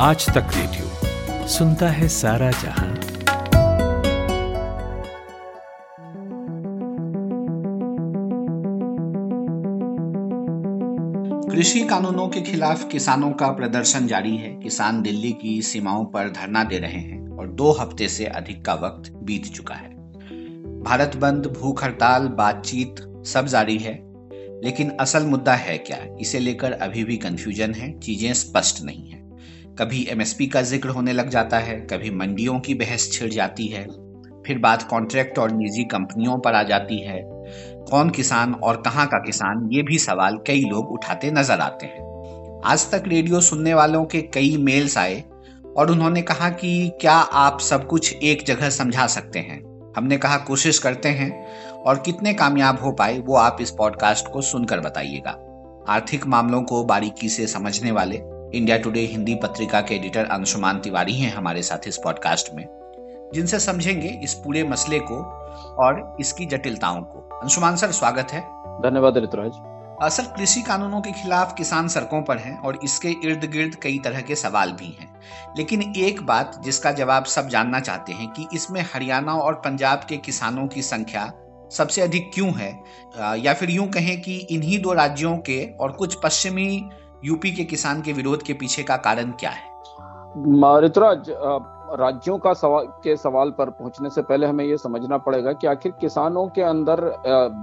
आज तक रेडियो सुनता है सारा जहाँ। कृषि कानूनों के खिलाफ किसानों का प्रदर्शन जारी है। किसान दिल्ली की सीमाओं पर धरना दे रहे हैं और दो हफ़्ते से अधिक का वक्त बीत चुका है। भारत बंद, भूख हड़ताल, बातचीत सब जारी है। लेकिन असल मुद्दा है क्या? इसे लेकर अभी भी कंफ्यूजन है, चीज़ें स्पष्ट नहीं है। कभी एमएसपी का ज़िक्र होने लग जाता है, कभी मंडियों की बहस छिड़ जाती है। फिर बात कॉन्ट्रैक्ट और निजी कंपनियों पर आ जाती है। कौन किसान और कहाँ का किसान, ये भी सवाल कई लोग उठाते नज़र आते हैं। आज तक रेडियो सुनने वालों के कई मेल्स आए और उन्होंने कहा कि क्या आप सब कुछ एक जगह समझा सकते हैं? हमने कहा, कोशिश करते हैं और कितने कामयाब हो पाए, वो आप इस पॉडकास्ट को सुनकर बताइएगा। आर्थिक मामलों को बारीकी से समझने वाले इंडिया टुडे हिंदी पत्रिका के एडिटर अंशुमान तिवारी हैं हमारे साथ इस पॉडकास्ट में जिनसे समझेंगे इस पूरे मसले को और इसकी जटिलताओं को। अंशुमान सर स्वागत है। धन्यवाद ऋतुराज। असल कृषि कानूनों के खिलाफ किसान सड़कों पर हैं और इसके इर्द गिर्द कई तरह के सवाल भी हैं। लेकिन एक बात जिसका जवाब सब जानना चाहते हैं कि इसमें हरियाणा और पंजाब के किसानों की संख्या सबसे अधिक क्यों है? या फिर यूँ कहें कि इन्हीं दो राज्यों के और कुछ पश्चिमी यूपी के किसान के विरोध के पीछे का कारण क्या है? ऋतुराज राज्यों का सवाल के सवाल पर पहुँचने से पहले हमें यह समझना पड़ेगा कि आखिर किसानों के अंदर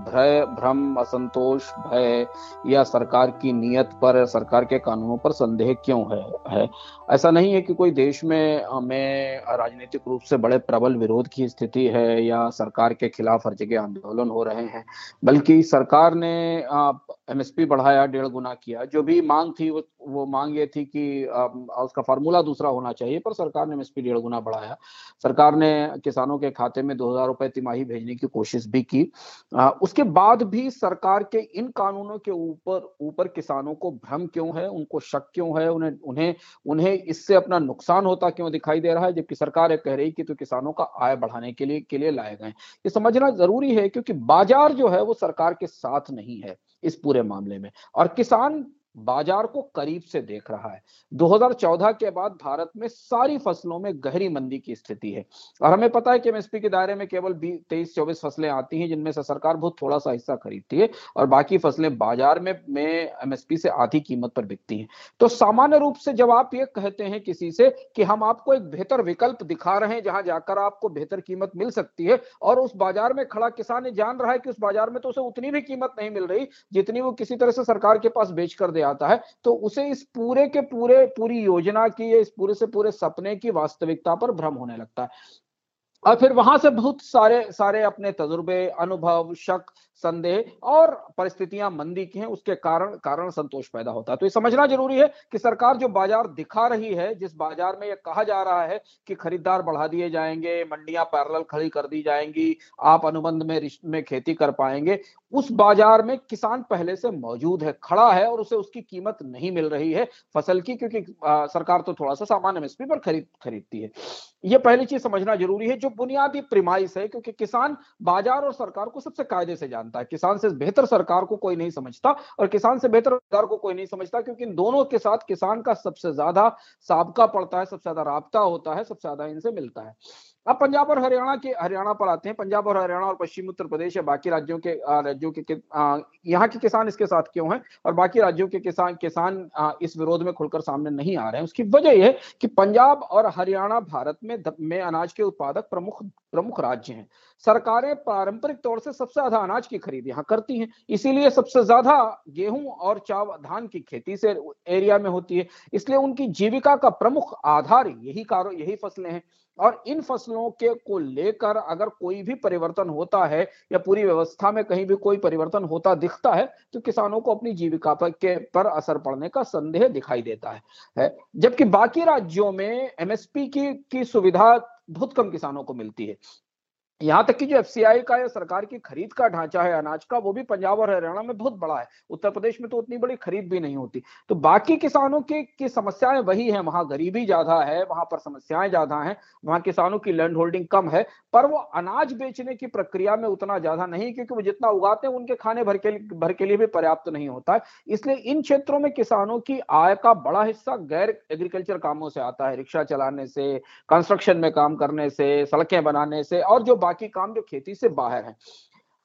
भय, भ्रम, असंतोष, भय या सरकार की नीयत पर, सरकार के कानूनों पर संदेह क्यों है है? ऐसा नहीं है कि कोई देश में में राजनीतिक रूप से बड़े प्रबल विरोध की स्थिति है या सरकार के खिलाफ हर जगह आंदोलन हो रहे हैं, बल्कि सरकार ने एमएसपी बढ़ाया, डेढ़ गुना किया, जो भी मांग थी वो वो मांग ये थी कि उसका फार्मूला दूसरा होना चाहिए, पर सरकार ने एमएसपी डेढ़ गुना बढ़ाया। सरकार ने किसानों के खाते में दो हज़ार रुपए तिमाही भेजने की कोशिश भी की। उसके बाद भी सरकार के इन कानूनों के ऊपर ऊपर किसानों को भ्रम क्यों है, उनको शक क्यों है, उन्हें उन्हें उन्हें इससे अपना नुकसान होता क्यों दिखाई दे रहा है, जबकि सरकार कह रही कि तो किसानों का आय बढ़ाने के लिए के लिए लाए गए ये समझना ज़रूरी है क्योंकि बाज़ार जो है वो सरकार के साथ नहीं है, इस पूरे मामले में। और किसान बाज़ार को करीब से देख रहा है। 2014 के बाद भारत में सारी फ़सलों में गहरी मंदी की स्थिति है। और हमें पता है कि एमएसपी के दायरे में केवल तेईस, चौबीस फ़सलें आती हैं, जिनमें से सरकार बहुत थोड़ा सा हिस्सा खरीदती है और बाकी फ़सलें बाज़ार में में एमएसपी से आधी कीमत पर बिकती हैं। तो सामान्य रूप से जब आप ये कहते हैं किसी से कि हम आपको एक बेहतर विकल्प दिखा रहे हैं, जहाँ जाकर आपको बेहतर कीमत मिल सकती है और उस बाज़ार में खड़ा किसान जान रहा है कि उस बाज़ार में तो उसे उतनी भी कीमत नहीं मिल रही जितनी वो किसी तरह से सरकार के पास बेच कर दे आता है तो उसे इस पूरे के पूरे, पूरी योजना की, इस पूरे से पूरे सपने की वास्तविकता पर भ्रम होने लगता है। और फिर वहाँ से बहुत सारे सारे अपने तजुर्बे, अनुभव, शक, संदेह और परिस्थितियाँ मंदी की हैं, उसके कारण कारण संतोष पैदा होता है। तो ये समझना ज़रूरी है कि सरकार जो बाज़ार दिखा रही है, जिस बाज़ार में यह कहा जा रहा है कि खरीदार बढ़ा दिए जाएँगे, मंडियाँ पैरल खड़ी कर दी जाएँगी, आप अनुबंध में में खेती कर पाएँगे उस बाज़ार में किसान पहले से मौजूद है खड़ा है और उसे उसकी कीमत नहीं मिल रही है फ़सल की क्योंकि आ, सरकार तो थोड़ा सा सामान्य एमएसपी पर खरीद खरीदती है। यह पहली चीज़ समझना ज़रूरी है जो बुनियादी प्रिमाइस है क्योंकि किसान बाज़ार और सरकार को सबसे कायदे से जानता है। किसान से बेहतर सरकार को कोई नहीं समझता और किसान से बेहतर सरकार को कोई नहीं समझता क्योंकि इन दोनों के साथ किसान का सबसे ज़्यादा सबका पड़ता है सबसे ज़्यादा राबता होता है सबसे ज़्यादा इनसे मिलता है। अब पंजाब और हरियाणा के, हरियाणा पर आते हैं। पंजाब और हरियाणा और पश्चिम उत्तर प्रदेश या बाकी राज्यों के राज्यों के यहाँ के किसान इसके साथ क्यों हैं? और बाकी राज्यों के किसान किसान इस विरोध में खुलकर सामने नहीं आ रहे हैं। उसकी वजह यह है कि पंजाब और हरियाणा भारत में में अनाज के उत्पादक प्रमुख प्रमुख राज्य हैं। सरकारें पारंपरिक तौर से सबसे ज़्यादा अनाज की खरीद यहाँ करती हैं। इसीलिए सबसे ज़्यादा गेहूँ और चाव, धान की खेती से एरिया में होती है। इसलिए उनकी जीविका का प्रमुख आधार यही कारो, यही फ़सलें हैं। और इन फ़सलों के को लेकर अगर कोई भी परिवर्तन होता है या पूरी व्यवस्था में कहीं भी कोई परिवर्तन होता दिखता है तो किसानों को अपनी जीविका पर के पर असर पड़ने का संदेह दिखाई देता है, है? जबकि बाकी राज्यों में एमएसपी की की सुविधा बहुत कम किसानों को मिलती है। यहाँ तक कि जो एफसीआई का या सरकार की खरीद का ढांचा है, अनाज का, वो भी पंजाब और हरियाणा में बहुत बड़ा है। उत्तर प्रदेश में तो उतनी बड़ी खरीद भी नहीं होती। तो बाकी किसानों के, की समस्याएँ वही है। वहाँ गरीबी ज़्यादा है, वहाँ पर समस्याएँ ज़्यादा हैं, वहाँ किसानों की लैंड होल्डिंग कम है, पर वो अनाज बेचने की प्रक्रिया में उतना ज़्यादा नहीं, क्योंकि वो जितना उगाते हैं, उनके खाने भर के भर के लिए भी पर्याप्त नहीं होता है। इसलिए इन क्षेत्रों में किसानों की आय का बड़ा हिस्सा गैर एग्रीकल्चर कामों से आता है। रिक्शा चलाने से कंस्ट्रक्शन में काम करने से, सड़कें बनाने से, और जो बाकी काम जो खेती से बाहर है।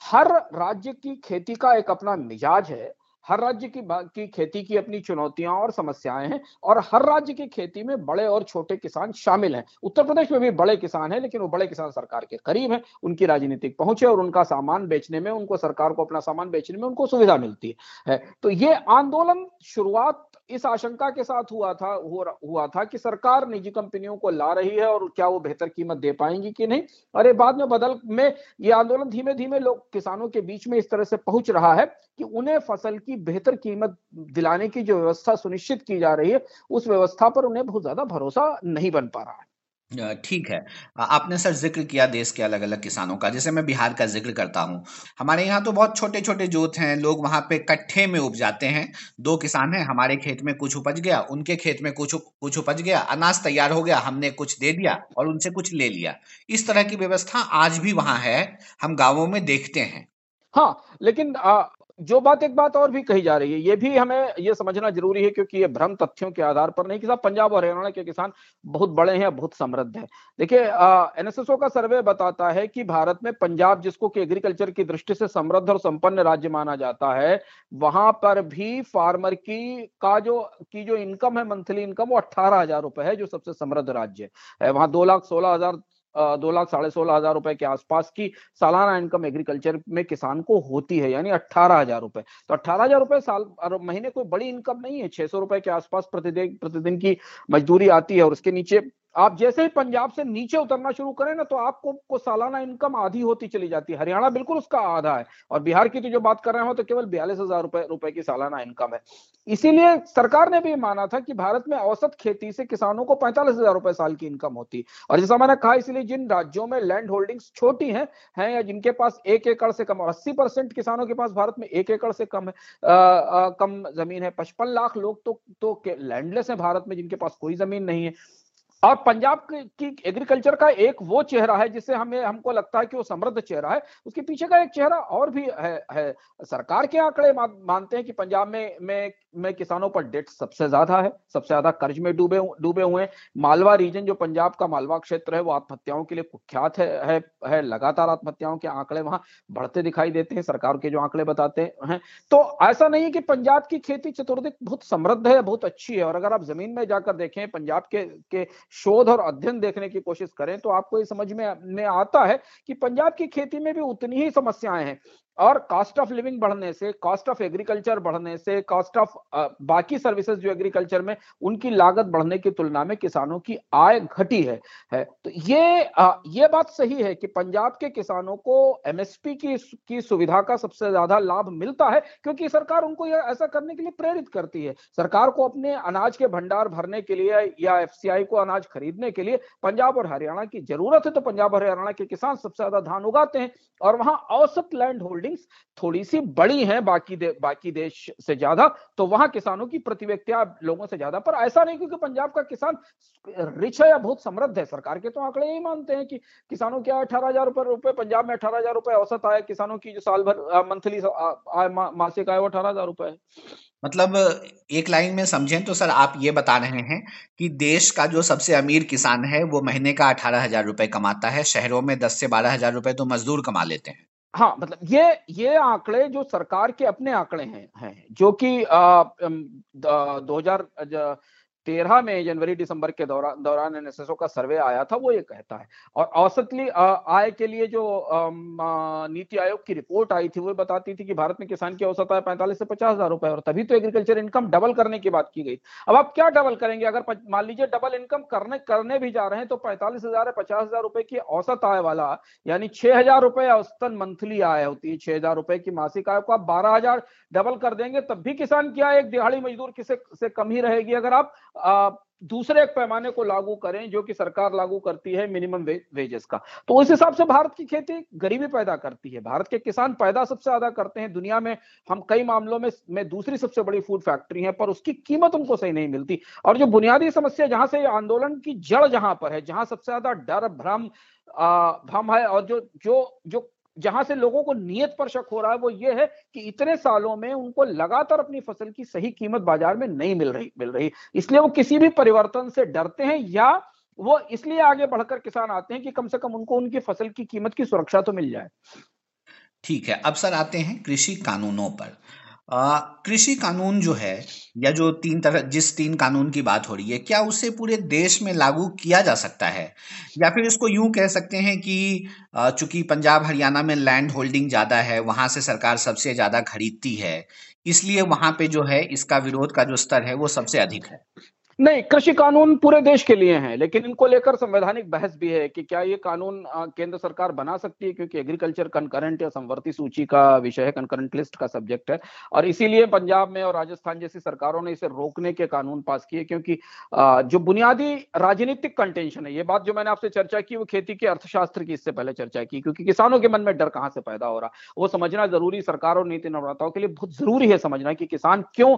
हर राज्य की खेती का एक अपना मिजाज है, हर राज्य की की खेती की अपनी चुनौतियाँ और समस्याएँ हैं, और हर राज्य की खेती में बड़े और छोटे किसान शामिल हैं। उत्तर प्रदेश में भी बड़े किसान हैं, लेकिन वो बड़े किसान सरकार के करीब हैं, उनकी राजनीतिक पहुँच है और उनका सामान बेचने में, उनको सरकार को अपना सामान बेचने में उनको सुविधा मिलती है। तो ये आंदोलन शुरुआत इस आशंका के साथ हुआ था हुआ था कि सरकार निजी कंपनियों को ला रही है और क्या वो बेहतर कीमत दे पाएँगी कि नहीं? अरे बाद में बदल में ये आंदोलन धीमे धीमे लोग, किसानों के बीच में इस तरह से पहुँच रहा है कि उन्हें फ़सल की बेहतर कीमत दिलाने की जो व्यवस्था सुनिश्चित की जा रही है, उस व्यवस्था पर उन्हें बहुत ज़्यादा भरोसा नहीं बन पा रहा है। ठीक है। आपने सर ज़िक्र किया देश के अलग अलग किसानों का, जैसे मैं बिहार का ज़िक्र करता हूँ। हमारे यहाँ तो बहुत छोटे छोटे जोत हैं, लोग वहाँ पे कट्ठे में उपजाते हैं। दो किसान हैं, हमारे खेत में कुछ उपज गया, उनके खेत में कुछ कुछ उपज गया, अनाज तैयार हो गया, हमने कुछ दे दिया और उनसे कुछ ले लिया। इस तरह की व्यवस्था आज भी वहाँ है, हम गाँवों में देखते हैं। हाँ लेकिन जो बात एक बात और भी कही जा रही है, ये भी हमें ये समझना ज़रूरी है क्योंकि ये भ्रम तथ्यों के आधार पर नहीं, कि साहब पंजाब और हरियाणा के किसान बहुत बड़े हैं, बहुत समृद्ध है। देखिए एनएसएसओ का सर्वे बताता है कि भारत में पंजाब जिसको कि एग्रीकल्चर की दृष्टि से समृद्ध और संपन्न राज्य माना जाता है, वहाँ पर भी फार्मर की का जो, की जो इनकम है, मंथली इनकम, वो अट्ठारह हज़ार रुपए है, जो सबसे समृद्ध राज्य है। वहाँ दो लाख सोलह हज़ार दो लाख साढ़े सोलह हज़ार रुपए के आसपास की सालाना इनकम एग्रीकल्चर में किसान को होती है, यानी अट्ठारह हज़ार रुपए। तो अट्ठारह हज़ार रुपए साल महीने कोई बड़ी इनकम नहीं है, छह सौ रुपए के आसपास प्रतिदिन प्रतिदिन की मजदूरी आती है और उसके नीचे आप जैसे ही पंजाब से नीचे उतरना शुरू करें ना तो आपको, को सालाना इनकम आधी होती चली जाती है। हरियाणा बिल्कुल उसका आधा है। और बिहार की तो जो बात कर रहे हो तो केवल बयालीस हज़ार रुपए रुपए की सालाना इनकम है। इसीलिए सरकार ने भी माना था कि भारत में औसत खेती से किसानों को पैंतालीस हज़ार रुपए साल की इनकम होती है। और जैसा मैंने कहा, इसलिए जिन राज्यों में लैंड होल्डिंग्स छोटी हैं हैं या जिनके पास एक एकड़ से कम, और अस्सी परसेंट किसानों के पास भारत में एक एकड़ से कम है कम ज़मीन है, पचपन लाख लोग तो तो लैंडलेस है भारत में, जिनके पास कोई ज़मीन नहीं है। और पंजाब की एग्रीकल्चर का एक वो चेहरा है जिससे हमें हमको लगता है कि वो समृद्ध चेहरा है। उसके पीछे का एक चेहरा और भी है, है। सरकार के आंकड़े मानते हैं कि पंजाब में में में किसानों पर डेट सबसे ज़्यादा है सबसे ज़्यादा कर्ज में डूबे डूबे हुए मालवा रीजन जो पंजाब का मालवा क्षेत्र है वो आत्महत्याओं के लिए कुख्यात है है, है। लगातार आत्महत्याओं के आंकड़े वहाँ बढ़ते दिखाई देते हैं सरकार के जो आंकड़े बताते हैं। तो ऐसा नहीं है कि पंजाब की खेती चतुर्दिक बहुत समृद्ध है बहुत अच्छी है। और अगर आप ज़मीन में जाकर देखें पंजाब के के शोध और अध्ययन देखने की कोशिश करें तो आपको ये समझ में, आता है कि पंजाब की खेती में भी उतनी ही समस्याएँ हैं। और कॉस्ट ऑफ़ लिविंग बढ़ने से कॉस्ट ऑफ़ एग्रीकल्चर बढ़ने से कॉस्ट ऑफ़ बाकी सर्विसेज़ जो एग्रीकल्चर में उनकी लागत बढ़ने की तुलना में किसानों की आय घटी है है। तो ये आ, ये बात सही है कि पंजाब के किसानों को एमएसपी की की सुविधा का सबसे ज़्यादा लाभ मिलता है क्योंकि सरकार उनको ये ऐसा करने के लिए प्रेरित करती है। सरकार को अपने अनाज के भंडार भरने के लिए या एफसीआई को अनाज खरीदने के लिए पंजाब और हरियाणा की ज़रूरत है तो पंजाब और हरियाणा के किसान सबसे ज़्यादा धान उगाते हैं और वहाँ औसत लैंड होल्डिंग होल्डिंग्स थोड़ी सी बड़ी हैं बाकी दे, बाकी देश से ज़्यादा तो वहाँ किसानों की प्रति व्यक्ति लोगों से ज़्यादा पर ऐसा नहीं क्योंकि पंजाब का किसान रिच है या बहुत समृद्ध है सरकार के तो आंकड़े यही मानते हैं कि किसानों के अठारह हज़ार रुपए पंजाब में अठारह हज़ार रुपए औसत आय किसानों की जो साल भर मंथली मासिक आय वो अठारह हज़ार रुपए है। मतलब एक लाइन में समझें तो सर आप ये बता रहे हैं कि देश का जो सबसे अमीर किसान है वो महीने का अठारह हज़ार रुपए कमाता है शहरों में दस से बारह हज़ार रुपए तो मजदूर कमा लेते हैं। हाँ मतलब ये ये आंकड़े जो सरकार के अपने आंकड़े हैं हैं, जो कि दो हज़ार तेरह में जनवरी दिसंबर के दौरान दौरान एनएसएसओ का सर्वे आया था, वो ये कहता है। और औसतली आय के लिए जो नीति आयोग की रिपोर्ट आई थी, वो बताती थी कि भारत में किसान की औसत आय पैंतालीस से पचास हज़ार रुपए और तभी तो एग्रीकल्चर इनकम डबल करने की बात की गई। अब आप क्या डबल करेंगे? अगर मान लीजिए डबल इनकम करने करने भी जा रहे हैं तो पैंतालीस हज़ार पचास हज़ार रुपए की औसत आय वाला, यानी छह हज़ार रुपए औसतन मंथली आय होती है, छह हज़ार रुपए की मासिक आय को आप बारह हज़ार डबल कर देंगे, तब भी किसान क्या एक दिहाड़ी मजदूर किसे, से कम ही रहेगी। अगर आप दूसरे एक पैमाने को लागू करें जो कि सरकार लागू करती है मिनिमम वे, वेजेस का। तो उस हिसाब से भारत की खेती गरीबी पैदा करती है। भारत के किसान पैदा सबसे ज़्यादा करते हैं। दुनिया में हम कई मामलों में में दूसरी सबसे बड़ी फ़ूड फैक्ट्री है पर उसकी कीमत उनको सही नहीं मिलती। और जो बुनियादी समस्या जहाँ से आंदोलन की जड़ जहाँ पर है जहाँ सबसे ज़्यादा डर भ्रम भ्रम है और जो जो जो जहाँ से लोगों को नियत पर शक हो रहा है, वो ये है कि इतने सालों में उनको लगातार अपनी फ़सल की सही कीमत बाज़ार में नहीं मिल रही मिल रही। इसलिए वो किसी भी परिवर्तन से डरते हैं या वो इसलिए आगे बढ़कर किसान आते हैं कि कम से कम उनको उनकी फ़सल की कीमत की सुरक्षा तो मिल जाए। ठीक है, अब सर आते हैं कृषि कानूनों पर। कृषि कानून जो है, या जो तीन तरह, जिस तीन कानून की बात हो रही है, क्या उसे पूरे देश में लागू किया जा सकता है? या फिर इसको यूँ कह सकते हैं कि चूँकि पंजाब हरियाणा में लैंड होल्डिंग ज़्यादा है, वहाँ से सरकार सबसे ज़्यादा खरीदती है, इसलिए वहाँ पे जो है, इसका विरोध का जो स्तर है, वो सबसे अधिक है। नहीं, कृषि कानून पूरे देश के लिए हैं, लेकिन इनको लेकर संवैधानिक बहस भी है कि क्या ये कानून केंद्र सरकार बना सकती है? क्योंकि एग्रीकल्चर कंकरेंट या संवर्ती सूची का विषय है कंकरेंट लिस्ट का सब्जेक्ट है, और इसीलिए पंजाब में और राजस्थान जैसी सरकारों ने इसे रोकने के कानून पास किए, क्योंकि जो बुनियादी राजनीतिक कंटेंशन है, ये बात जो मैंने आपसे चर्चा की, वो खेती के अर्थशास्त्र की इससे पहले चर्चा की, क्योंकि किसानों के मन में डर कहाँ से पैदा हो रहा? वो समझना ज़रूरी सरकार और नीति निर्माताओं के लिए बहुत ज़रूरी है समझना कि किसान क्यों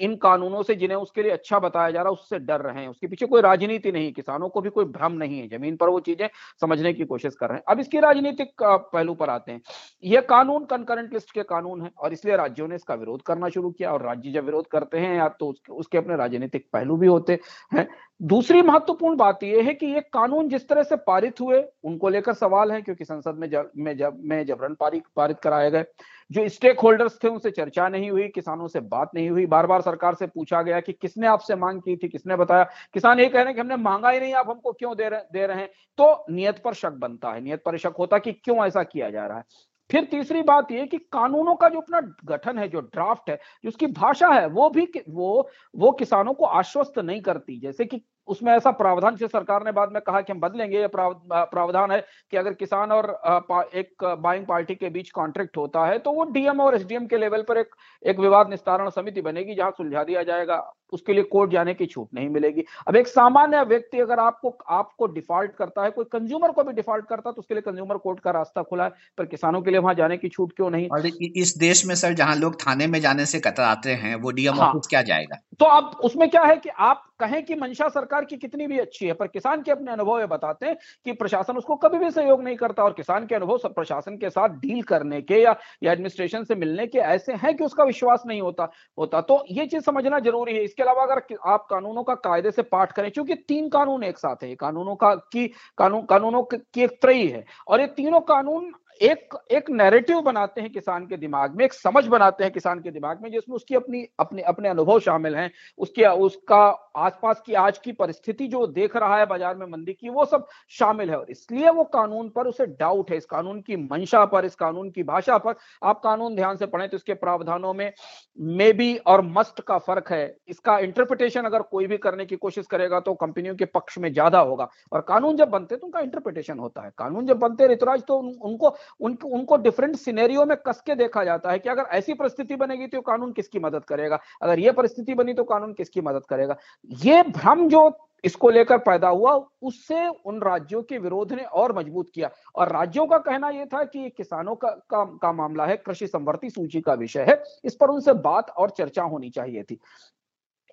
इन कानूनों से जिन्हें उसके लिए अच्छा बताया जा रहा है, उससे डर रहे हैं। उसके पीछे कोई राजनीति नहीं, किसानों को भी कोई भ्रम नहीं है। ज़मीन पर वो चीज़ें समझने की कोशिश कर रहे हैं। अब इसकी राजनीतिक पहलू पर आते हैं। यह कानून कंकरेंट लिस्ट के कानून है और इसलिए राज्यों ने इसका विरोध करना शुरू किया और राज्य जब विरोध करते हैं, या तो उसके अपने राजनीतिक पहलू भी होते हैं। दूसरी महत्वपूर्ण बात यह है कि ये कानून जिस तरह से पारित हुए, उनको लेकर सवाल है, क्योंकि संसद में जब में जब, में जबरन पारित पारित कराए गए। जो स्टेक होल्डर्स थे, उनसे चर्चा नहीं हुई, किसानों से बात नहीं हुई। बार बार सरकार से पूछा गया कि किसने आपसे मांग की थी, किसने बताया। किसान ये कह रहे हैं कि हमने मांगा ही नहीं, आप हमको क्यों दे रहे दे रहे हैं? तो नियत पर शक बनता है। नियत पर शक होता कि क्यों ऐसा किया जा रहा है। फिर तीसरी बात यह कि कानूनों का जो अपना गठन है, जो ड्राफ्ट है, जो उसकी भाषा है, वो भी वो वो किसानों को आश्वस्त नहीं करती। जैसे कि उसमें ऐसा प्रावधान से सरकार ने बाद में कहा कि हम बदलेंगे, ये प्रावधान है कि अगर किसान और एक बाइंग पार्टी के बीच कॉन्ट्रैक्ट होता है तो वो डीएम और एसडीएम के लेवल पर एक एक विवाद निस्तारण समिति बनेगी, जहाँ सुलझा दिया जाएगा। उसके लिए कोर्ट जाने की छूट नहीं मिलेगी। अब एक सामान्य व्यक्ति अगर आपको आपको डिफ़ॉल्ट करता है कोई कंज्यूमर को भी डिफ़ॉल्ट करता है तो उसके लिए कंज्यूमर कोर्ट का रास्ता खुला है। पर किसानों के लिए वहाँ जाने की छूट क्यों नहीं? और इस देश में सर जहाँ लोग थाने में जाने से कतराते हैं वो डीएम हाँ, क्या जाएगा? तो अब उसमें क्या है कि आप कहें कि मंशा सरकार की कितनी भी अच्छी है पर किसान के अपने अनुभव ये बताते हैं कि प्रशासन उसको कभी भी सहयोग नहीं करता और किसान के अनुभव प्रशासन के साथ डील करने के या, या एडमिनिस्ट्रेशन से मिलने के ऐसे हैं कि उसका विश्वास नहीं होता होता। तो ये चीज़ समझना ज़रूरी है इसके अलावा अगर आप कानूनों का कायदे से पाठ करें क्योंकि तीन कानून एक साथ है कानूनों का की कानून कानूनों की एक त्रयी है, और ये तीनों कानून एक एक नैरेटिव बनाते हैं किसान के दिमाग में, एक समझ बनाते हैं किसान के दिमाग में, जिसमें उसकी अपनी, अपने अपने अनुभव शामिल हैं, उसके, उसका आसपास की आज की परिस्थिति जो देख रहा है बाज़ार में मंदी की, वो सब शामिल है। और इसलिए वो कानून पर उसे डाउट है, इस कानून की मंशा पर, इस कानून की भाषा पर। आप कानून ध्यान से पढ़ें तो इसके प्रावधानों में मे बी और मस्ट का फ़र्क है। इसका इंटरप्रिटेशन अगर कोई भी करने की कोशिश करेगा तो कंपनियों के पक्ष में ज़्यादा होगा। और कानून जब बनते तो उनका इंटरप्रिटेशन होता है। कानून जब बनते ऋतुराज तो उनको उनको उनको डिफरेंट सिनेरियो में कस के देखा जाता है कि अगर ऐसी परिस्थिति बनेगी तो कानून किसकी मदद करेगा? अगर ये परिस्थिति बनी तो कानून किसकी मदद करेगा? ये भ्रम जो इसको लेकर पैदा हुआ उससे उन राज्यों के विरोध ने और मज़बूत किया। और राज्यों का कहना यह था कि किसानों का, का का मामला है कृषि संवर्ती सूची का विषय है इस पर उनसे बात और चर्चा होनी चाहिए थी।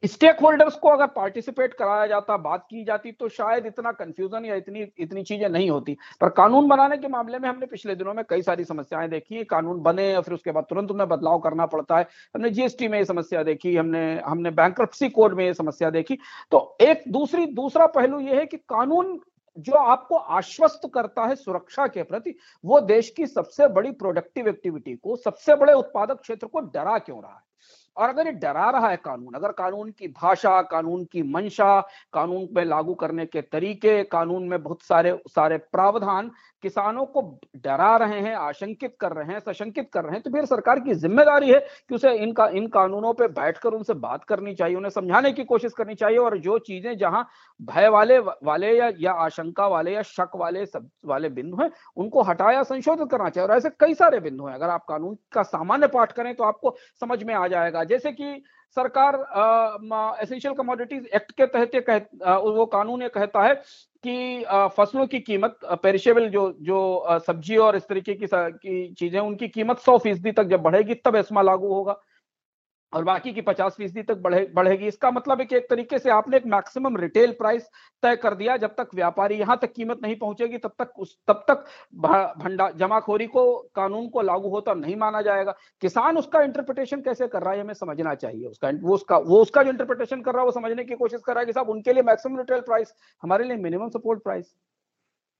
स्टेक होल्डर्स को अगर पार्टिसिपेट कराया जाता, बात की जाती तो शायद इतना कंफ्यूजन या इतनी इतनी चीज़ें नहीं होती। पर कानून बनाने के मामले में हमने पिछले दिनों में कई सारी समस्याएँ देखी। कानून बने और फिर उसके बाद तुरंत उन्हें बदलाव करना पड़ता है। हमने जीएसटी में ये समस्या देखी, हमने हमने बैंक कोड में ये समस्या देखी। तो एक दूसरी, दूसरा पहलू यह है कि कानून जो आपको आश्वस्त करता है सुरक्षा के प्रति, वो देश की सबसे बड़ी प्रोडक्टिव एक्टिविटी को, सबसे बड़े उत्पादक क्षेत्र को डरा क्यों रहा है? और अगर ये डरा रहा है कानून, अगर कानून की भाषा, कानून की मंशा, कानून में लागू करने के तरीके, कानून में बहुत सारे सारे प्रावधान किसानों को डरा रहे हैं, आशंकित कर रहे हैं, सशंकित कर रहे हैं तो फिर सरकार की ज़िम्मेदारी है कि उसे इनका, इन कानूनों पे बैठकर उनसे बात करनी चाहिए, उन्हें समझाने की कोशिश करनी चाहिए और जो चीज़ें जहाँ भय वाले वाले या या आशंका वाले या शक वाले सब, वाले बिंदु हैं, उनको हटाया, संशोधित करना चाहिए। और ऐसे कई सारे बिंदु हैं। अगर आप कानून का सामान्य पाठ करें तो आपको समझ में आ जाएगा जैसे कि सरकार एसेंशियल कमोडिटीज एक्ट के तहत कह, वो कानून ये कहता है कि फ़सलों की कीमत पेरिशेबल जो जो सब्ज़ी और इस तरीके की, की चीज़ें उनकी कीमत सौ फ़ीसदी तक जब बढ़ेगी तब एस्मा लागू होगा। और बाकी की पचास फ़ीसदी तक बढ़े, बढ़ेगी। इसका मतलब है कि एक तरीके से आपने एक मैक्सिमम रिटेल प्राइस तय कर दिया। जब तक व्यापारी यहाँ तक कीमत नहीं पहुंचेगी, तब तक उस, तब तक भंडा, जमाखोरी को, कानून को लागू होता नहीं माना जाएगा। किसान उसका इंटरप्रिटेशन कैसे कर रहा है, हमें समझना चाहिए। उसका, वो उसका वो उसका जो इंटरप्रिटेशन कर रहा है, वो समझने की कोशिश कर रहा है कि साहब उनके लिए मैक्सिमम रिटेल प्राइस हमारे लिए मिनिमम सपोर्ट प्राइस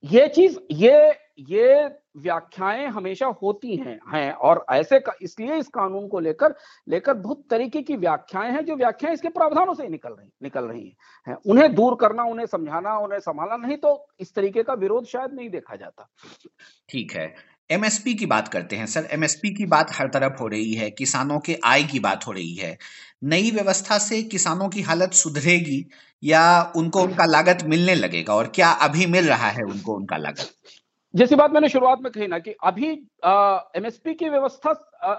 ये चीज़, ये ये व्याख्याएँ हमेशा होती हैं हैं, और ऐसे इसलिए इस कानून को लेकर लेकर बहुत तरीके की व्याख्याएँ हैं, जो व्याख्याएँ इसके प्रावधानों से निकल रही निकल रही हैं, उन्हें दूर करना, उन्हें समझाना, उन्हें संभालना, नहीं तो इस तरीके का विरोध शायद नहीं देखा जाता। ठीक है एमएसपी की बात करते हैं। सर एमएसपी की बात हर तरफ़ हो रही है, किसानों के आय की बात हो रही है। नई व्यवस्था से किसानों की हालत सुधरेगी या उनको उनका लागत मिलने लगेगा? और क्या अभी मिल रहा है उनको उनका लागत? जैसी बात मैंने शुरुआत में कही ना कि अभी एमएसपी की व्यवस्था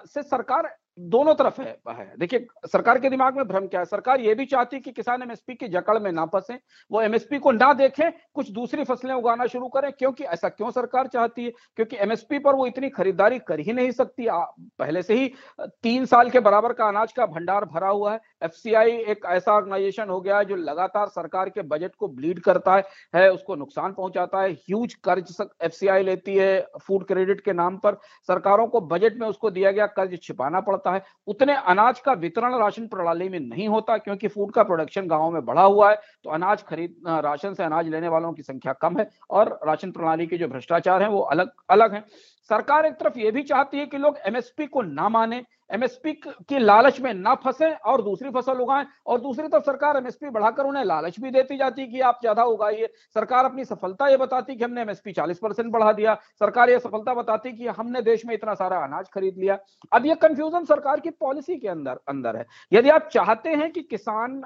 से सरकार दोनों तरफ़ है, है। देखिए सरकार के दिमाग में भ्रम क्या है? सरकार ये भी चाहती है कि किसान एमएसपी की जकड़ में ना फंसे वो एमएसपी को ना देखें कुछ दूसरी फ़सलें उगाना शुरू करें क्योंकि ऐसा क्यों सरकार चाहती है? क्योंकि एमएसपी पर वो इतनी खरीदारी कर ही नहीं सकती। पहले से ही तीन साल के बराबर का अनाज का भंडार भरा हुआ है। एफसीआई एक ऐसा ऑर्गेनाइजेशन हो गया है जो लगातार सरकार के बजट को ब्लीड करता है, है उसको नुकसान पहुंचाता है। ह्यूज कर्ज एफ़ लेती है फ़ूड क्रेडिट के नाम पर। सरकारों को बजट में उसको दिया गया कर्ज छिपाना पड़ता होता है, उतने अनाज का वितरण राशन प्रणाली में नहीं होता क्योंकि फ़ूड का प्रोडक्शन गाँवों में बढ़ा हुआ है तो अनाज खरीद राशन से अनाज लेने वालों की संख्या कम है और राशन प्रणाली के जो भ्रष्टाचार है वो अलग अलग है। सरकार एक तरफ़ ये भी चाहती है कि लोग एमएसपी को ना माने एमएसपी की लालच में ना फंसे और दूसरी फ़सल उगाएँ। और दूसरी तरफ़ सरकार एमएसपी बढ़ाकर उन्हें लालच भी देती जाती कि आप ज़्यादा उगाइए। सरकार अपनी सफलता ये बताती कि हमने एमएसपी 40 परसेंट बढ़ा दिया। सरकार ये सफलता बताती कि हमने देश में इतना सारा अनाज खरीद लिया। अब ये कंफ्यूजन सरकार की पॉलिसी के अंदर अंदर है। यदि आप चाहते हैं कि किसान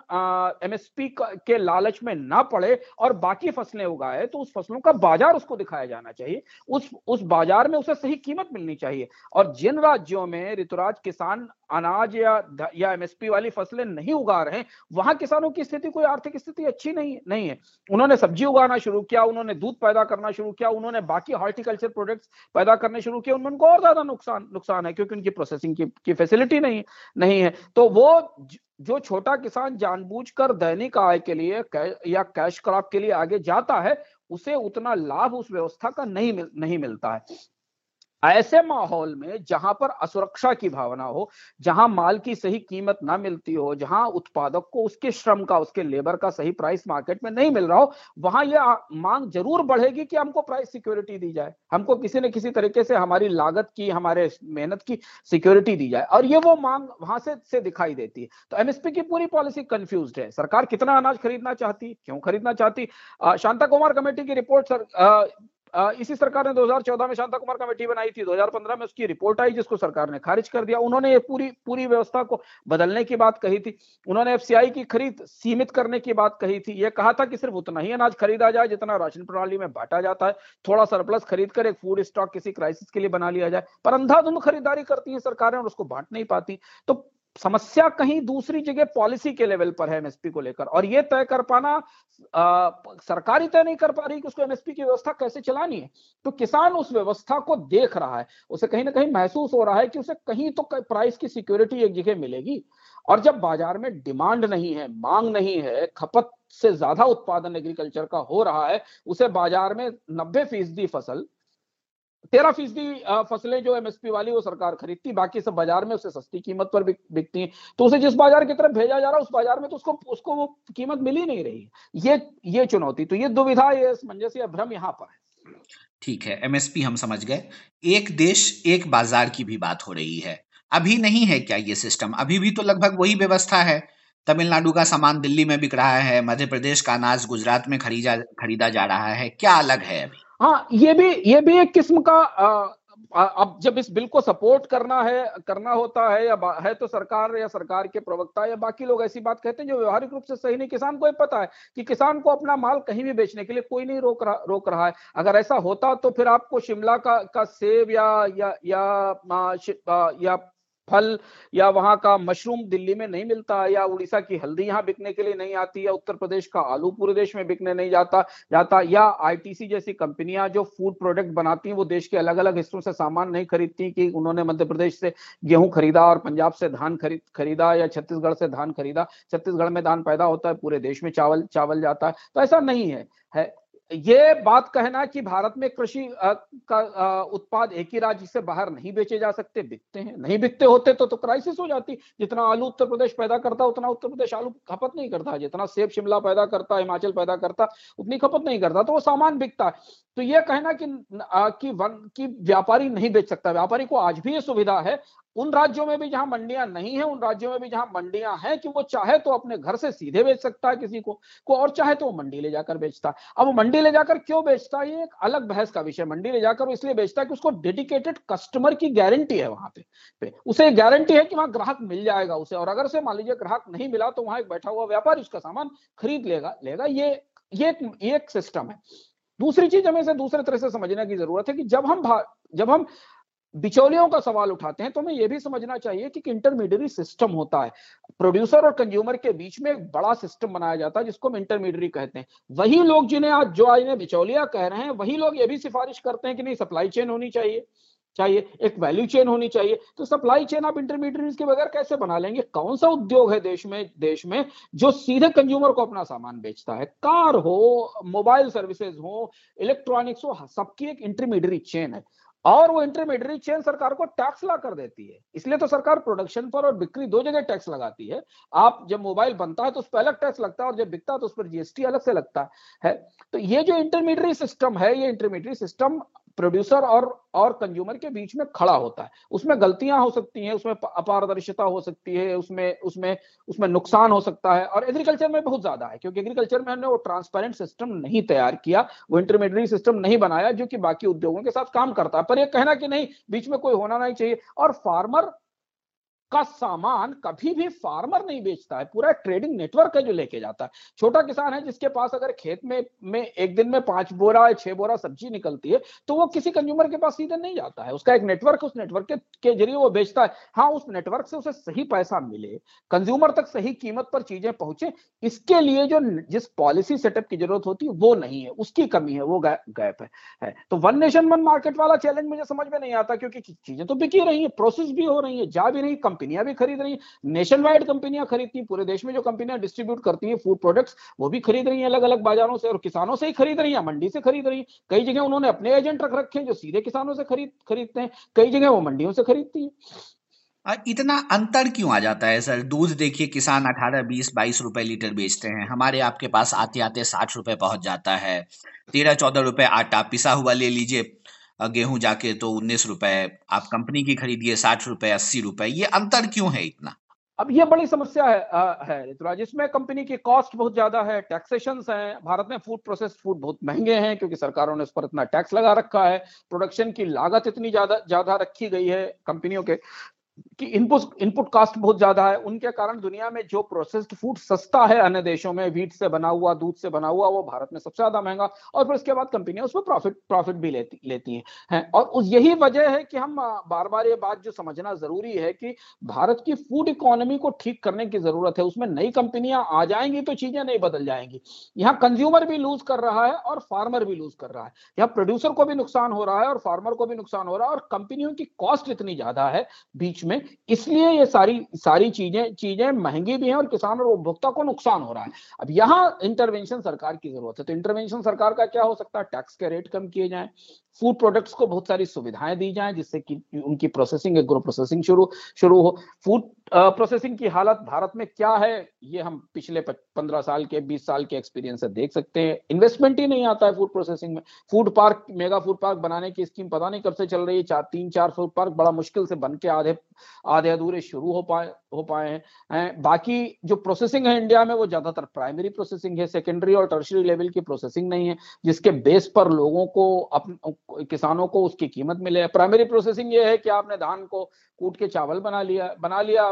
एमएसपी के लालच में ना पड़े और बाकी फ़सलें उगाए तो उस फ़सलों का बाज़ार उसको दिखाया जाना चाहिए। उस उस बाज़ार में उसे सही कीमत मिलनी चाहिए। और जिन राज्यों में ऋतुराज किसान अनाज या या एमएसपी वाली फ़सलें नहीं उगा रहे हैं वहाँ किसानों की स्थिति कोई आर्थिक स्थिति अच्छी नहीं नहीं है। उन्होंने सब्ज़ी उगाना शुरू किया उन्होंने दूध पैदा करना शुरू किया उन्होंने बाकी हॉर्टिकल्चर प्रोडक्ट्स पैदा करने शुरू किए उनको और ज़्यादा नुकसान नुकसान है क्योंकि उनकी प्रोसेसिंग की, की फैसिलिटी नहीं नहीं है। तो वो जो छोटा किसान जानबूझकर दैनिक आय के लिए या कैश क्रॉप के लिए आगे जाता है उसे उतना लाभ उस व्यवस्था का नहीं मिल, नहीं मिलता है। ऐसे माहौल में जहाँ पर असुरक्षा की भावना हो, जहाँ माल की सही कीमत ना मिलती हो, जहाँ उत्पादक को उसके श्रम का, उसके लेबर का सही प्राइस मार्केट में नहीं मिल रहा हो, वहाँ यह मांग ज़रूर बढ़ेगी कि हमको प्राइस सिक्योरिटी दी जाए। हमको किसी न किसी तरीके से हमारी लागत की, हमारे मेहनत की सिक्योरिटी दी जाए। और ये वो मांग वहाँ से से दिखाई देती है। तो एमएसपी की पूरी पॉलिसी कंफ्यूज है। सरकार कितना अनाज खरीदना चाहती, क्यों खरीदना चाहती? शांता कुमार कमेटी की रिपोर्ट सर इसी सरकार ने 2014 में शांता कुमार कमेटी बनाई थी। 2015 में उसकी रिपोर्ट आई जिसको सरकार ने खारिज कर दिया। उन्होंने ये पूरी पूरी व्यवस्था को बदलने की बात कही थी। उन्होंने एफसीआई की खरीद सीमित करने की बात कही थी। ये कहा था कि सिर्फ़ उतना ही अनाज खरीदा जाए जितना राशन प्रणाली में बांटा जाता है। थोड़ा सरप्लस खरीद कर एक फ़ूड स्टॉक किसी क्राइसिस के लिए बना लिया जाए। पर अंधाधुंध खरीदारी करती है सरकारें और उसको बांट नहीं पाती। तो समस्या कहीं दूसरी जगह पॉलिसी के लेवल पर है एमएसपी को लेकर। और ये तय कर पाना आ, सरकार ही तय नहीं कर पा रही कि उसको एमएसपी की व्यवस्था कैसे चलानी है। तो किसान उस व्यवस्था को देख रहा है। उसे कहीं ना कहीं महसूस हो रहा है कि उसे कहीं तो प्राइस की सिक्योरिटी एक जगह मिलेगी। और जब बाज़ार में डिमांड नहीं है मांग नहीं है खपत से ज़्यादा उत्पादन एग्रीकल्चर का हो रहा है उसे बाज़ार में नब्बे फ़ीसदी फ़सल तेरह फ़ीसदी फ़सलें जो एमएसपी वाली, वो सरकार खरीदती, बाकी सब बाज़ार में उसे सस्ती कीमत पर बिकती हैं। तो उसे जिस बाज़ार की तरफ़ भेजा जा रहा है, उस बाज़ार में तो उसको उसको वो कीमत मिल ही नहीं रही ये ये चुनौती। तो ये दुविधा, ये समंजस या भ्रम यहाँ पर है। ठीक है एमएसपी हम समझ गए। एक देश, एक बाज़ार की भी बात हो रही है। अभी नहीं है क्या ये सिस्टम? अभी भी तो लगभग वही व्यवस्था है। तमिलनाडु का सामान दिल्ली में बिक रहा है, मध्य प्रदेश का अनाज गुजरात में खरीदा खरीदा जा रहा है। क्या अलग है अभी? हाँ ये भी ये भी एक किस्म का अब जब इस बिल को सपोर्ट करना है करना होता है या है तो सरकार या सरकार के प्रवक्ता या बाकी लोग ऐसी बात कहते हैं जो व्यवहारिक रूप से सही नहीं। किसान को पता है कि किसान को अपना माल कहीं भी बेचने के लिए कोई नहीं रोक रहा रोक रहा है। अगर ऐसा होता तो फिर आपको शिमला का का सेब या या या, या, या फल या वहाँ का मशरूम दिल्ली में नहीं मिलता या उड़ीसा की हल्दी यहाँ बिकने के लिए नहीं आती या उत्तर प्रदेश का आलू पूरे देश में बिकने नहीं जाता जाता या आईटीसी जैसी कंपनियाँ जो फ़ूड प्रोडक्ट बनाती हैं, वो देश के अलग अलग हिस्सों से सामान नहीं खरीदती कि उन्होंने मध्य प्रदेश से गेहूँ खरीदा और पंजाब से धान खरीद, खरीदा या छत्तीसगढ़ से धान खरीदा। छत्तीसगढ़ में धान पैदा होता है, पूरे देश में चावल चावल जाता है। तो ऐसा नहीं है है ये बात कहना कि भारत में कृषि का उत्पाद एक ही राज्य से बाहर नहीं बेचे जा सकते, बिकते हैं। नहीं बिकते होते तो तो क्राइसिस हो जाती। जितना आलू उत्तर प्रदेश पैदा करता, उतना उत्तर प्रदेश आलू खपत नहीं करता। जितना सेब शिमला पैदा करता, हिमाचल पैदा करता, उतनी खपत नहीं करता। तो वो सामान बिकता है। तो ये कहना कि कि वन, की व्यापारी नहीं बेच सकता। व्यापारी को आज भी ये सुविधा है। उन राज्यों में भी जहाँ मंडियाँ नहीं है उन राज्यों में भी जहाँ मंडियाँ हैं कि वो चाहे तो अपने घर से सीधे बेच सकता है किसी को को और चाहे तो वो मंडी ले जाकर बेचता है। अब वो मंडी ले जाकर क्यों बेचता है? ये एक अलग बहस का विषय मंडी ले जाकर वो इसलिए बेचता है कि उसको डेडिकेटेड कस्टमर की गारंटी है वहाँ पे, पे। उसे गारंटी है कि वहाँ ग्राहक मिल जाएगा उसे और अगर से मान लीजिए ग्राहक नहीं मिला तो वहाँ एक बैठा हुआ व्यापारी उसका सामान खरीद लेगा लेगा। ये ये एक, ये एक सिस्टम है। दूसरी चीज़ हमें इसे दूसरे तरह से समझने की ज़रूरत है कि जब हम जब हम बिचौलियों का सवाल उठाते हैं तो हमें यह भी समझना चाहिए कि इंटरमीडियरी सिस्टम होता है। प्रोड्यूसर और कंज्यूमर के बीच में एक बड़ा सिस्टम बनाया जाता है, जिसको हम इंटरमीडियरी कहते हैं। वही लोग जिन्हें आज, जो आज बिचौलिया कह रहे हैं, वही लोग ये भी सिफारिश करते हैं कि नहीं सप्लाई चेन होनी चाहिए चाहिए, एक वैल्यू चेन होनी चाहिए। तो सप्लाई चेन आप इंटरमीडिएट के बगैर कैसे बना लेंगे? कौन सा उद्योग है देश में देश में जो सीधे कंज्यूमर को अपना सामान बेचता है? कार हो मोबाइल सर्विसेज़ हो इलेक्ट्रॉनिक्स हो, सबकी एक इंटरमीडिएट चेन है। और वो इंटरमीडियरी चेन सरकार को टैक्स ला कर देती है। इसलिए तो सरकार प्रोडक्शन पर और बिक्री दो जगह टैक्स लगाती है। आप जब मोबाइल बनता है तो उस पर अलग टैक्स लगता है और जब बिकता है तो उस पर जीएसटी अलग से लगता है। तो ये जो इंटरमीडियरी सिस्टम है, ये इंटरमीडियरी सिस्टम प्रोड्यूसर और और कंज्यूमर के बीच में खड़ा होता है। उसमें गलतियाँ हो सकती हैं, उसमें अपारदर्शिता हो सकती है, उसमें उसमें उसमें नुकसान हो सकता है और एग्रीकल्चर में बहुत ज़्यादा है, क्योंकि एग्रीकल्चर में हमने वो ट्रांसपेरेंट सिस्टम नहीं तैयार किया, वो इंटरमीडिएट सिस्टम नहीं बनाया, जो कि बाकी उद्योगों के साथ काम करता है। पर यह कहना कि नहीं, बीच में कोई होना नहीं चाहिए और फार्मर का सामान कभी भी फार्मर नहीं बेचता है पूरा ट्रेडिंग नेटवर्क है जो लेके जाता है। छोटा किसान है जिसके पास अगर खेत में में एक दिन में पाँच बोरा या छह बोरा सब्ज़ी निकलती है तो वो किसी कंज्यूमर के पास सीधे नहीं जाता है। उसका एक नेटवर्क उस नेटवर्क के, के ज़रिए वो बेचता है। हाँ उस नेटवर्क से उसे सही पैसा मिले कंज्यूमर तक सही कीमत पर चीज़ें पहुँचे इसके लिए जो जिस पॉलिसी सेटअप की ज़रूरत होती है वो नहीं है उसकी कमी है वो गैप है, है। तो वन नेशन वन मार्केट वाला चैलेंज मुझे समझ में नहीं आता क्योंकि चीज़ें तो बिकी रही है प्रोसेस भी हो रही है जा भी रही कंपनियाँ भी खरीद रही हैं। नेशन वाइड कंपनियाँ खरीदती पूरे देश में जो कंपनियाँ डिस्ट्रीब्यूट करती हैं फ़ूड प्रोडक्ट्स वो भी खरीद रही हैं अलग अलग बाजारों से और किसानों से ही खरीद रही हैं, मंडी से खरीद रही हैं। कई जगह उन्होंने अपने एजेंट रख रखे हैं जो सीधे किसानों से खरीद, खरीदते हैं। कई जगह वो मंडियों से खरीदती है। इतना अंतर क्यों आ जाता है सर? दूध देखिए, किसान 18 20 22 रुपए लीटर बेचते हैं। हमारे आपके पास आते आते 60 रुपए पहुँच जाता है। तेरह, चौदह रुपए आटा पिसा हुआ ले लीजिए। गेहूँ जाके तो उन्नीस रुपए, आप कंपनी की खरीदिए साठ रुपए, अस्सी रुपए, ये अंतर क्यों है इतना? अब ये बड़ी समस्या है ऋतुराज। इसमें कंपनी की कॉस्ट बहुत ज़्यादा है टैक्सेशन है। भारत में फ़ूड प्रोसेस फ़ूड बहुत महँगे हैं, क्योंकि सरकारों ने उस पर इतना टैक्स लगा रखा है। प्रोडक्शन की लागत इतनी ज़्यादा ज़्यादा रखी गई है कंपनियों के। कि इनपुट इनपुट कॉस्ट बहुत ज़्यादा है। उनके कारण दुनिया में जो प्रोसेस्ड फ़ूड सस्ता है अन्य देशों में वीट से बना हुआ दूध से बना हुआ वो भारत में सबसे ज़्यादा महँगा। और फिर उसके बाद कंपनियाँ उसमें प्रॉफिट प्रॉफिट भी लेती लेती हैं। है, और उस यही वजह है कि हम बार बार ये बात जो समझना ज़रूरी है कि भारत की फ़ूड इकोनॉमी को ठीक करने की ज़रूरत है। उसमें नई कंपनियाँ आ जाएँगी तो चीज़ें नहीं बदल जाएँगी। यहाँ कंज्यूमर भी लूज कर रहा है और फार्मर भी लूज कर रहा है। यहाँ प्रोड्यूसर को भी नुकसान हो रहा है और फार्मर को भी नुकसान हो रहा है और कंपनियों की कॉस्ट इतनी ज़्यादा है। बीच में इसलिए ये सारी सारी चीज़ें चीज़ें महँगी भी हैं और किसान और उपभोक्ता को नुकसान हो रहा है। अब यहाँ इंटरवेंशन सरकार की ज़रूरत है तो इंटरवेंशन सरकार का क्या हो सकता है? टैक्स के रेट कम किए जाए फ़ूड प्रोडक्ट्स को बहुत सारी सुविधाएँ दी जाए, जिससे कि उनकी प्रोसेसिंग एग्रो प्रोसेसिंग शुरू शुरू हो। फ़ूड प्रोसेसिंग की हालत भारत में क्या है, ये हम पिछले पंद्रह साल के, बीस साल के एक्सपीरियंस से देख सकते हैं। इन्वेस्टमेंट ही नहीं आता है फ़ूड प्रोसेसिंग में। Food park mega food park बनाने की स्कीम पता नहीं कब से चल रही है। चार, तीन, चार फ़ूड पार्क बड़ा मुश्किल से बन के आधे आधे अधूरे शुरू हो पाए हो पाए हैं। बाकी जो प्रोसेसिंग है इंडिया में वो ज़्यादातर प्राइमरी प्रोसेसिंग है। सेकेंडरी और टर्शरी लेवल की प्रोसेसिंग नहीं है, जिसके बेस पर लोगों को किसानों को उसकी कीमत मिले। प्राइमरी प्रोसेसिंग ये है कि आपने धान को कूट के चावल बना लिया बना लिया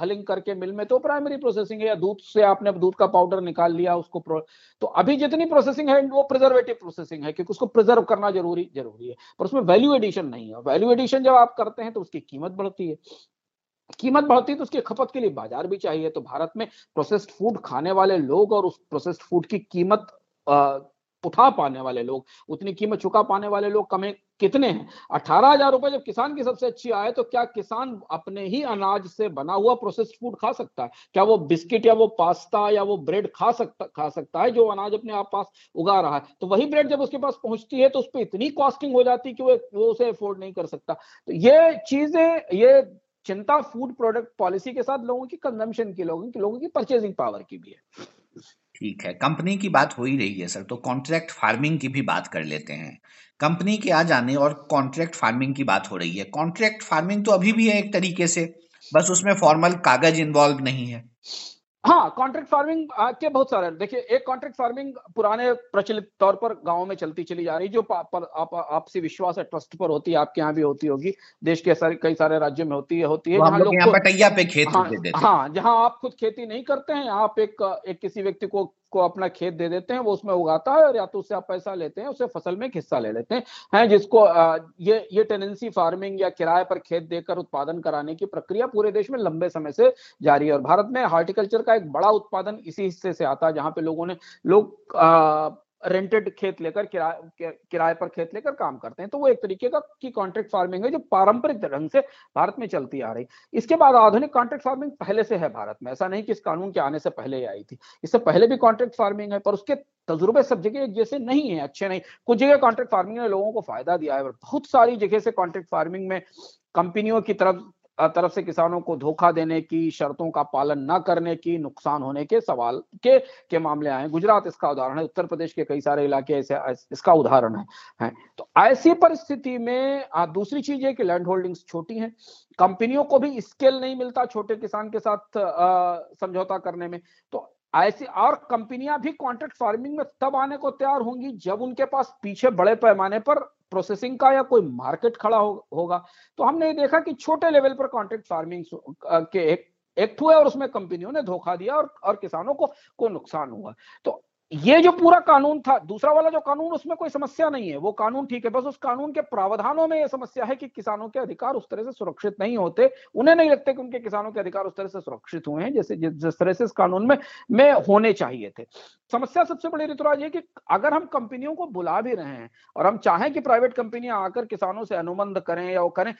हलिंग करके मिल में तो प्राइमरी प्रोसेसिंग है या दूध से आपने दूध का पाउडर निकाल लिया, उसको तो अभी जितनी प्रोसेसिंग है, वो प्रिजर्वेटिव प्रोसेसिंग है, क्योंकि उसको प्रिजर्व करना ज़रूरी ज़रूरी है। पर उसमें वैल्यू एडिशन नहीं है। वैल्यू एडिशन जब आप करते हैं तो उसकी कीमत बढ़ती है। कीमत बढ़ती है तो उसकी खपत के लिए बाज़ार भी चाहिए। तो भारत में प्रोसेस्ड फ़ूड खाने वाले लोग और उस प्रोसेस्ड फ़ूड की कीमत उठा पाने वाले लोग, उतनी कीमत चुका पाने वाले लोग कमे कितने हैं? अठारह हज़ार रुपए जब किसान की सबसे अच्छी आए तो क्या किसान अपने ही अनाज से बना हुआ प्रोसेस्ड फ़ूड खा सकता है? क्या वो बिस्किट या वो पास्ता या वो ब्रेड खा सकता खा सकता है जो अनाज अपने आप पास उगा रहा है? तो वही ब्रेड जब उसके पास पहुँचती है तो उस पर इतनी कॉस्टिंग हो जाती है कि वो वो उसे अफोर्ड नहीं कर सकता। तो ये चीज़ें, ये चिंता फ़ूड प्रोडक्ट पॉलिसी के साथ लोगों की कंजम्पशन की, लोगों की लोगों की परचेजिंग पावर की भी है। ठीक है। कंपनी की बात हो ही रही है सर तो कॉन्ट्रैक्ट फ़ार्मिंग की भी बात कर लेते हैं। कंपनी के आ जाने और कॉन्ट्रैक्ट फ़ार्मिंग की बात हो रही है। कॉन्ट्रैक्ट फ़ार्मिंग तो अभी भी है एक तरीके से, बस उसमें फॉर्मल कागज़ इन्वॉल्व नहीं है। हाँ कॉन्ट्रैक्ट फ़ार्मिंग के बहुत सारे देखिए एक कॉन्ट्रैक्ट फ़ार्मिंग पुराने प्रचलित तौर पर गाँव में चलती चली जा रही जो पर आप आपसी विश्वास है ट्रस्ट पर होती है आपके यहाँ भी होती होगी। देश के सारे कई सारे राज्यों में होती है होती है जहाँ लोग पटैया पे खेत हाँ, हाँ। जहाँ आप खुद खेती नहीं करते हैं आप एक एक किसी व्यक्ति को को अपना खेत दे देते हैं, वो उसमें उगाता है और या तो उससे आप पैसा लेते हैं, उसे फ़सल में हिस्सा ले लेते हैं। है जिसको ये ये टेनेंसी फ़ार्मिंग या किराए पर खेत देकर उत्पादन कराने की प्रक्रिया पूरे देश में लंबे समय से जारी है और भारत में हार्टिकल्चर का एक बड़ा उत्पादन इसी हिस्से से आता है, जहाँ पे लोगों ने, लोग रेंटेड खेत लेकर, किराए किराए पर खेत लेकर काम करते हैं। तो वो एक तरीके का, की कॉन्ट्रैक्ट फ़ार्मिंग है, जो पारंपरिक ढंग से भारत में चलती आ रही। इसके बाद आधुनिक कॉन्ट्रैक्ट फ़ार्मिंग पहले से है भारत में। ऐसा नहीं कि इस कानून के आने से पहले ही आई थी। इससे पहले भी कॉन्ट्रैक्ट फ़ार्मिंग है, पर उसके तजुर्बे सब जगह एक जैसे नहीं है, अच्छे नहीं। कुछ जगह कॉन्ट्रैक्ट फ़ार्मिंग ने लोगों को फ़ायदा दिया है बहुत सारी जगह से कॉन्ट्रैक्ट फ़ार्मिंग में कंपनियों की तरफ़ तरफ़ से किसानों को धोखा देने की शर्तों का पालन न करने की नुकसान होने के सवाल के के मामले आए गुजरात इसका उदाहरण है उत्तर प्रदेश के कई सारे इलाके ऐसे इसका उदाहरण है, है। तो ऐसी परिस्थिति में आ, दूसरी चीज़ ये कि लैंड होल्डिंग्स छोटी हैं कंपनियों को भी स्केल नहीं मिलता छोटे किसान के साथ समझौता करने में। तो ऐसी और कंपनियाँ भी कॉन्ट्रैक्ट फ़ार्मिंग में तब आने को तैयार होंगी जब उनके पास पीछे बड़े पैमाने पर प्रोसेसिंग का या कोई मार्केट खड़ा हो, होगा। तो हमने देखा कि छोटे लेवल पर कॉन्ट्रैक्ट फ़ार्मिंग के एक एक्ट हुए और उसमें कंपनियों ने धोखा दिया और और किसानों को को नुकसान हुआ। तो ये जो पूरा कानून था, दूसरा वाला जो कानून, उसमें कोई समस्या नहीं है। वो कानून ठीक है, बस उस कानून के प्रावधानों में ये समस्या है कि किसानों के अधिकार उस तरह से सुरक्षित नहीं होते। उन्हें नहीं लगते कि उनके किसानों के अधिकार उस तरह से सुरक्षित हुए हैं, जैसे जिस तरह से इस कानून में में होने चाहिए थे। समस्या सबसे बड़ी ऋतुराज ये कि अगर हम कंपनियों को बुला भी रहे हैं और हम चाहें कि प्राइवेट कंपनियाँ आकर किसानों से अनुबंध करें या वो करें,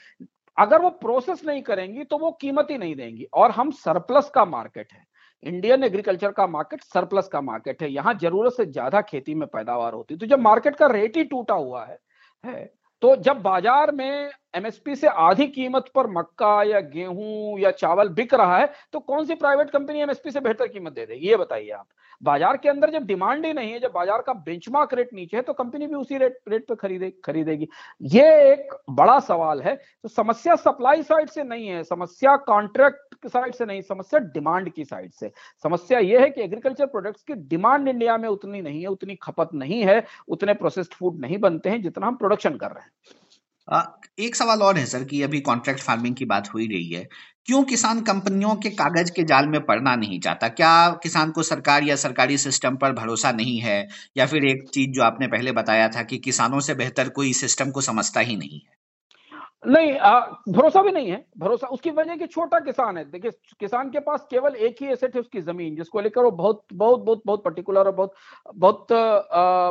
अगर वो प्रोसेस नहीं करेंगी तो वो कीमत ही नहीं देंगी और हम सरप्लस का मार्केट है। इंडियन एग्रीकल्चर का मार्केट सरप्लस का मार्केट है। यहाँ ज़रूरत से ज़्यादा खेती में पैदावार होती है। तो जब मार्केट का रेट ही टूटा हुआ है, है तो जब बाज़ार में एमएसपी से आधी कीमत पर मक्का या गेहूँ या चावल बिक रहा है तो कौन सी प्राइवेट कंपनी एमएसपी से बेहतर कीमत दे देगी? ये बताइए आप। बाज़ार के अंदर जब डिमांड ही नहीं है, जब बाज़ार का बेंचमार्क रेट नीचे है तो कंपनी भी उसी रेट रेट पे खरीदे, खरीदेगी। ये एक बड़ा सवाल है। तो समस्या सप्लाई साइड से नहीं है, समस्या कॉन्ट्रैक्ट की साइड से नहीं, समस्या डिमांड की साइड से। समस्या यह है कि एग्रीकल्चर प्रोडक्ट्स की डिमांड इंडिया में उतनी नहीं है, उतनी खपत नहीं है, उतने प्रोसेस्ड फ़ूड नहीं बनते हैं जितना हम प्रोडक्शन कर रहे हैं। एक सवाल और है सर कि अभी कॉन्ट्रैक्ट फ़ार्मिंग की बात हो ही रही है। क्यों किसान कंपनियों के कागज़ के जाल में पड़ना नहीं चाहता? क्या किसान को सरकार या सरकारी सिस्टम पर भरोसा नहीं है? या फिर एक चीज़ जो आपने पहले बताया था कि किसानों से बेहतर कोई सिस्टम को समझता ही नहीं है? नहीं आ, भरोसा भी नहीं है। भरोसा उसकी वजह कि छोटा किसान है। देखिए किसान के पास केवल एक ही एसेट है उसकी ज़मीन जिसको लेकर वो बहुत बहुत बहुत बहुत पर्टिकुलर और बहुत बहुत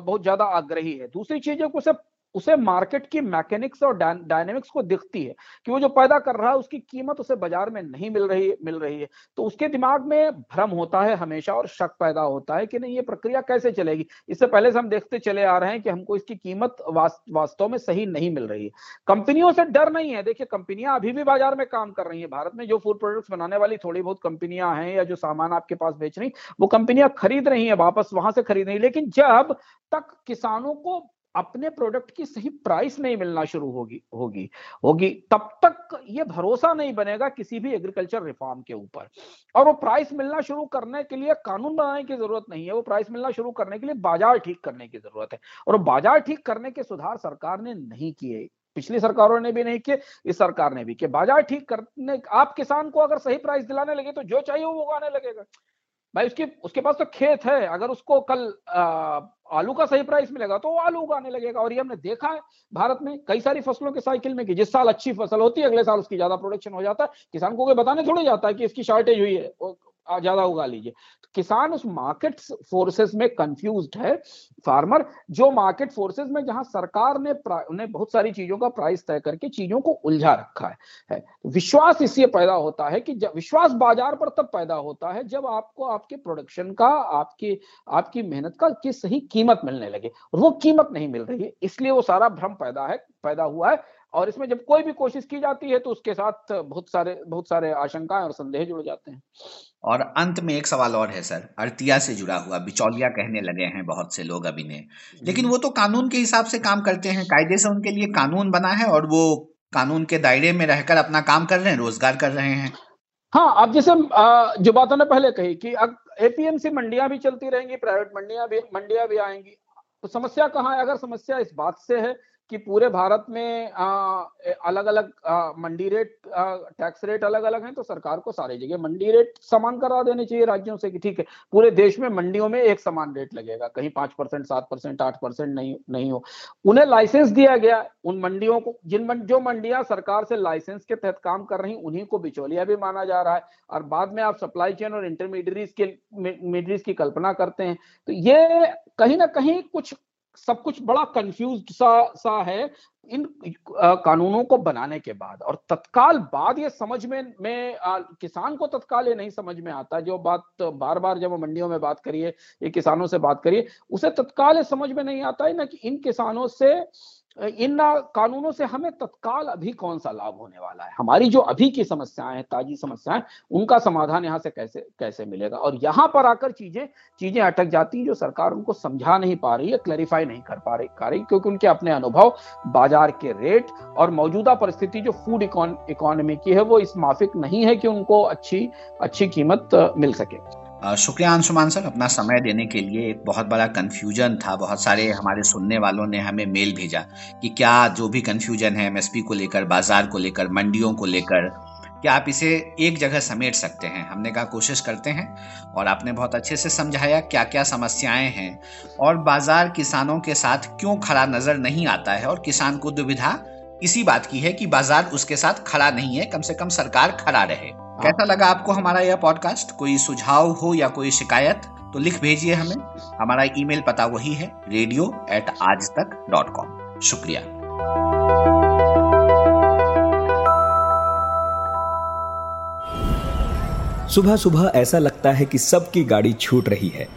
बहुत ज़्यादा आग्रही है। दूसरी चीज़ है उसे उसे मार्केट की मैकेनिक्स और डायनेमिक्स को दिखती है कि वो जो पैदा कर रहा है, उसकी कीमत उसे बाज़ार में नहीं मिल रही मिल रही है। तो उसके दिमाग में भ्रम होता है हमेशा और शक पैदा होता है कि नहीं, ये प्रक्रिया कैसे चलेगी? इससे पहले से हम देखते चले आ रहे हैं कि हमको इसकी कीमत वास्तव में सही नहीं मिल रही है। कंपनियों से डर नहीं है। देखिए, कंपनियाँ अभी भी बाज़ार में काम कर रही है। भारत में जो फ़ूड प्रोडक्ट्स बनाने वाली थोड़ी बहुत कंपनियाँ हैं या जो सामान आपके पास बेच रही वो कंपनियाँ खरीद रही है, वापस वहाँ से खरीद रही लेकिन जब तक किसानों को अपने प्रोडक्ट की सही प्राइस नहीं मिलना शुरू होगी होगी होगी। तब तक ये भरोसा नहीं बनेगा किसी भी एग्रीकल्चर रिफॉर्म के ऊपर। और वो प्राइस मिलना शुरू करने के लिए कानून बनाने की ज़रूरत नहीं है। वो प्राइस मिलना शुरू करने के लिए बाज़ार ठीक करने की ज़रूरत है। और बाज़ार ठीक करने के सुधार सरकार ने नहीं किए। पिछली सरकारों ने भी नहीं किए, इस सरकार ने भी किए। बाज़ार ठीक करने, आप किसान को अगर सही प्राइस दिलाने लगे तो जो चाहिए वो उगाने लगेगा। भाई उसकी उसके पास तो खेत है अगर उसको कल आ, आलू का सही प्राइस मिलेगा तो वो आलू उगाने लगेगा। और ये हमने देखा है भारत में कई सारी फ़सलों के साइकिल में कि जिस साल अच्छी फ़सल होती है अगले साल उसकी ज़्यादा प्रोडक्शन हो जाता है। किसान को बताने थोड़ी जाता है कि इसकी शॉर्टेज हुई है। ज़्यादा उगा लीजिए। तो किसान उस मार्केट फोर्सेस में कंफ्यूज है। फार्मर जो मार्केट फोर्सेस में जहाँ सरकार ने ने बहुत सारी चीज़ों का प्राइस तय करके चीज़ों को उलझा रखा है, है। विश्वास इसलिए पैदा होता है कि विश्वास बाज़ार पर तब पैदा होता है जब आपको आपके प्रोडक्शन का आपकी आपकी मेहनत का की सही कीमत मिलने लगे। और वो कीमत नहीं मिल रही है इसलिए वो सारा भ्रम पैदा है पैदा हुआ है। और इसमें जब कोई भी कोशिश की जाती है तो उसके साथ बहुत सारे बहुत सारे आशंकाएँ और संदेह जुड़ जाते हैं। और अंत में एक सवाल और है सर। अर्तिया से जुड़ा हुआ बिचौलिया कहने लगे हैं बहुत से लोग अभी ने। लेकिन वो तो कानून के हिसाब से काम करते हैं। कायदे से उनके लिए कानून बना है और वो कानून के दायरे में रहकर अपना काम कर रहे हैं रोज़गार कर रहे हैं। हाँ अब जैसे जो बातों ने पहले कही कि एपीएमसी मंडियाँ भी चलती रहेंगी प्राइवेट मंडियाँ भी मंडियाँ भी आएँगी तो समस्या कहाँ है? अगर समस्या इस बात से है कि पूरे भारत में अलग अलग मंडी रेट टैक्स रेट अलग अलग हैं तो सरकार को सारी जगह मंडी रेट समान करा देने चाहिए राज्यों से कि ठीक है, पूरे देश में मंडियों में एक समान रेट लगेगा, कहीं पाँच परसेंट, सात परसेंट, आठ परसेंट नहीं नहीं हो। उन्हें लाइसेंस दिया गया, उन मंडियों को, जिन जो मंडियाँ सरकार से लाइसेंस के तहत काम कर रही उन्हीं को बिचौलिया भी माना जा रहा है, और बाद में आप सप्लाई चेन और इंटरमीडियरीज के मीडियरीज की कल्पना करते हैं तो ये कहीं ना कहीं कुछ सब कुछ बड़ा कंफ्यूज सा सा है इन कानूनों को बनाने के बाद। और तत्काल बाद ये समझ में में आ, किसान को तत्काल ये नहीं समझ में आता। जो बात बार बार जब मंडियों में बात करिए ये किसानों से बात करिए उसे तत्काल ये समझ में नहीं आता है ना कि इन किसानों से इन कानूनों से हमें तत्काल अभी कौन सा लाभ होने वाला है? हमारी जो अभी की समस्याएँ हैं, ताजी समस्याएँ, उनका समाधान यहाँ से कैसे कैसे मिलेगा? और यहाँ पर आकर चीज़ें चीज़ें अटक जाती हैं जो सरकार उनको समझा नहीं पा रही है क्लैरिफाई नहीं कर पा रही कर रही, क्योंकि उनके अपने अनुभव, बाज़ार के रेट और मौजूदा परिस्थिति जो फ़ूड इकोनॉमी की है, वो इस माफिक नहीं है कि उनको अच्छी अच्छी कीमत, मिल सके। शुक्रिया अंशुमान सर अपना समय देने के लिए एक बहुत बड़ा कन्फ्यूज़न था। बहुत सारे हमारे सुनने वालों ने हमें मेल भेजा कि क्या जो भी कन्फ्यूज़न है एमएसपी को लेकर, बाज़ार को लेकर, मंडियों को लेकर, क्या आप इसे एक जगह समेट सकते हैं? हमने कहा, कोशिश करते हैं। और आपने बहुत अच्छे से समझाया क्या क्या समस्याएँ हैं और बाज़ार किसानों के साथ क्यों खड़ा नज़र नहीं आता है और किसान को दुविधा इसी बात की है कि बाज़ार उसके साथ खड़ा नहीं है। कम से कम सरकार खड़ा रहे। कैसा लगा आपको हमारा यह पॉडकास्ट कोई सुझाव हो या कोई शिकायत तो लिख भेजिए हमें। हमारा ईमेल पता वही है रेडियो एट आज तक डॉट कॉम शुक्रिया। सुबह सुबह ऐसा लगता है कि सबकी गाड़ी छूट रही है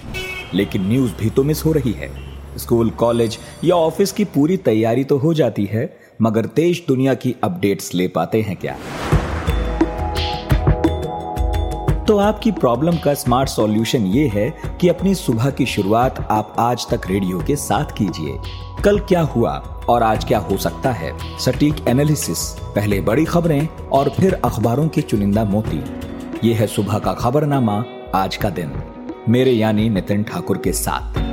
लेकिन न्यूज़ भी तो मिस हो रही है। स्कूल कॉलेज या ऑफ़िस की पूरी तैयारी तो हो जाती है मगर देश दुनिया की अपडेट्स ले पाते हैं क्या? तो आपकी प्रॉब्लम का स्मार्ट सॉल्यूशन ये है कि अपनी सुबह की शुरुआत आप आज तक रेडियो के साथ कीजिए। कल क्या हुआ और आज क्या हो सकता है? सटीक एनालिसिस पहले बड़ी खबरें और फिर अखबारों के चुनिंदा मोती। ये है सुबह का खबरनामा आज का दिन। मेरे यानी नितिन ठाकुर के साथ।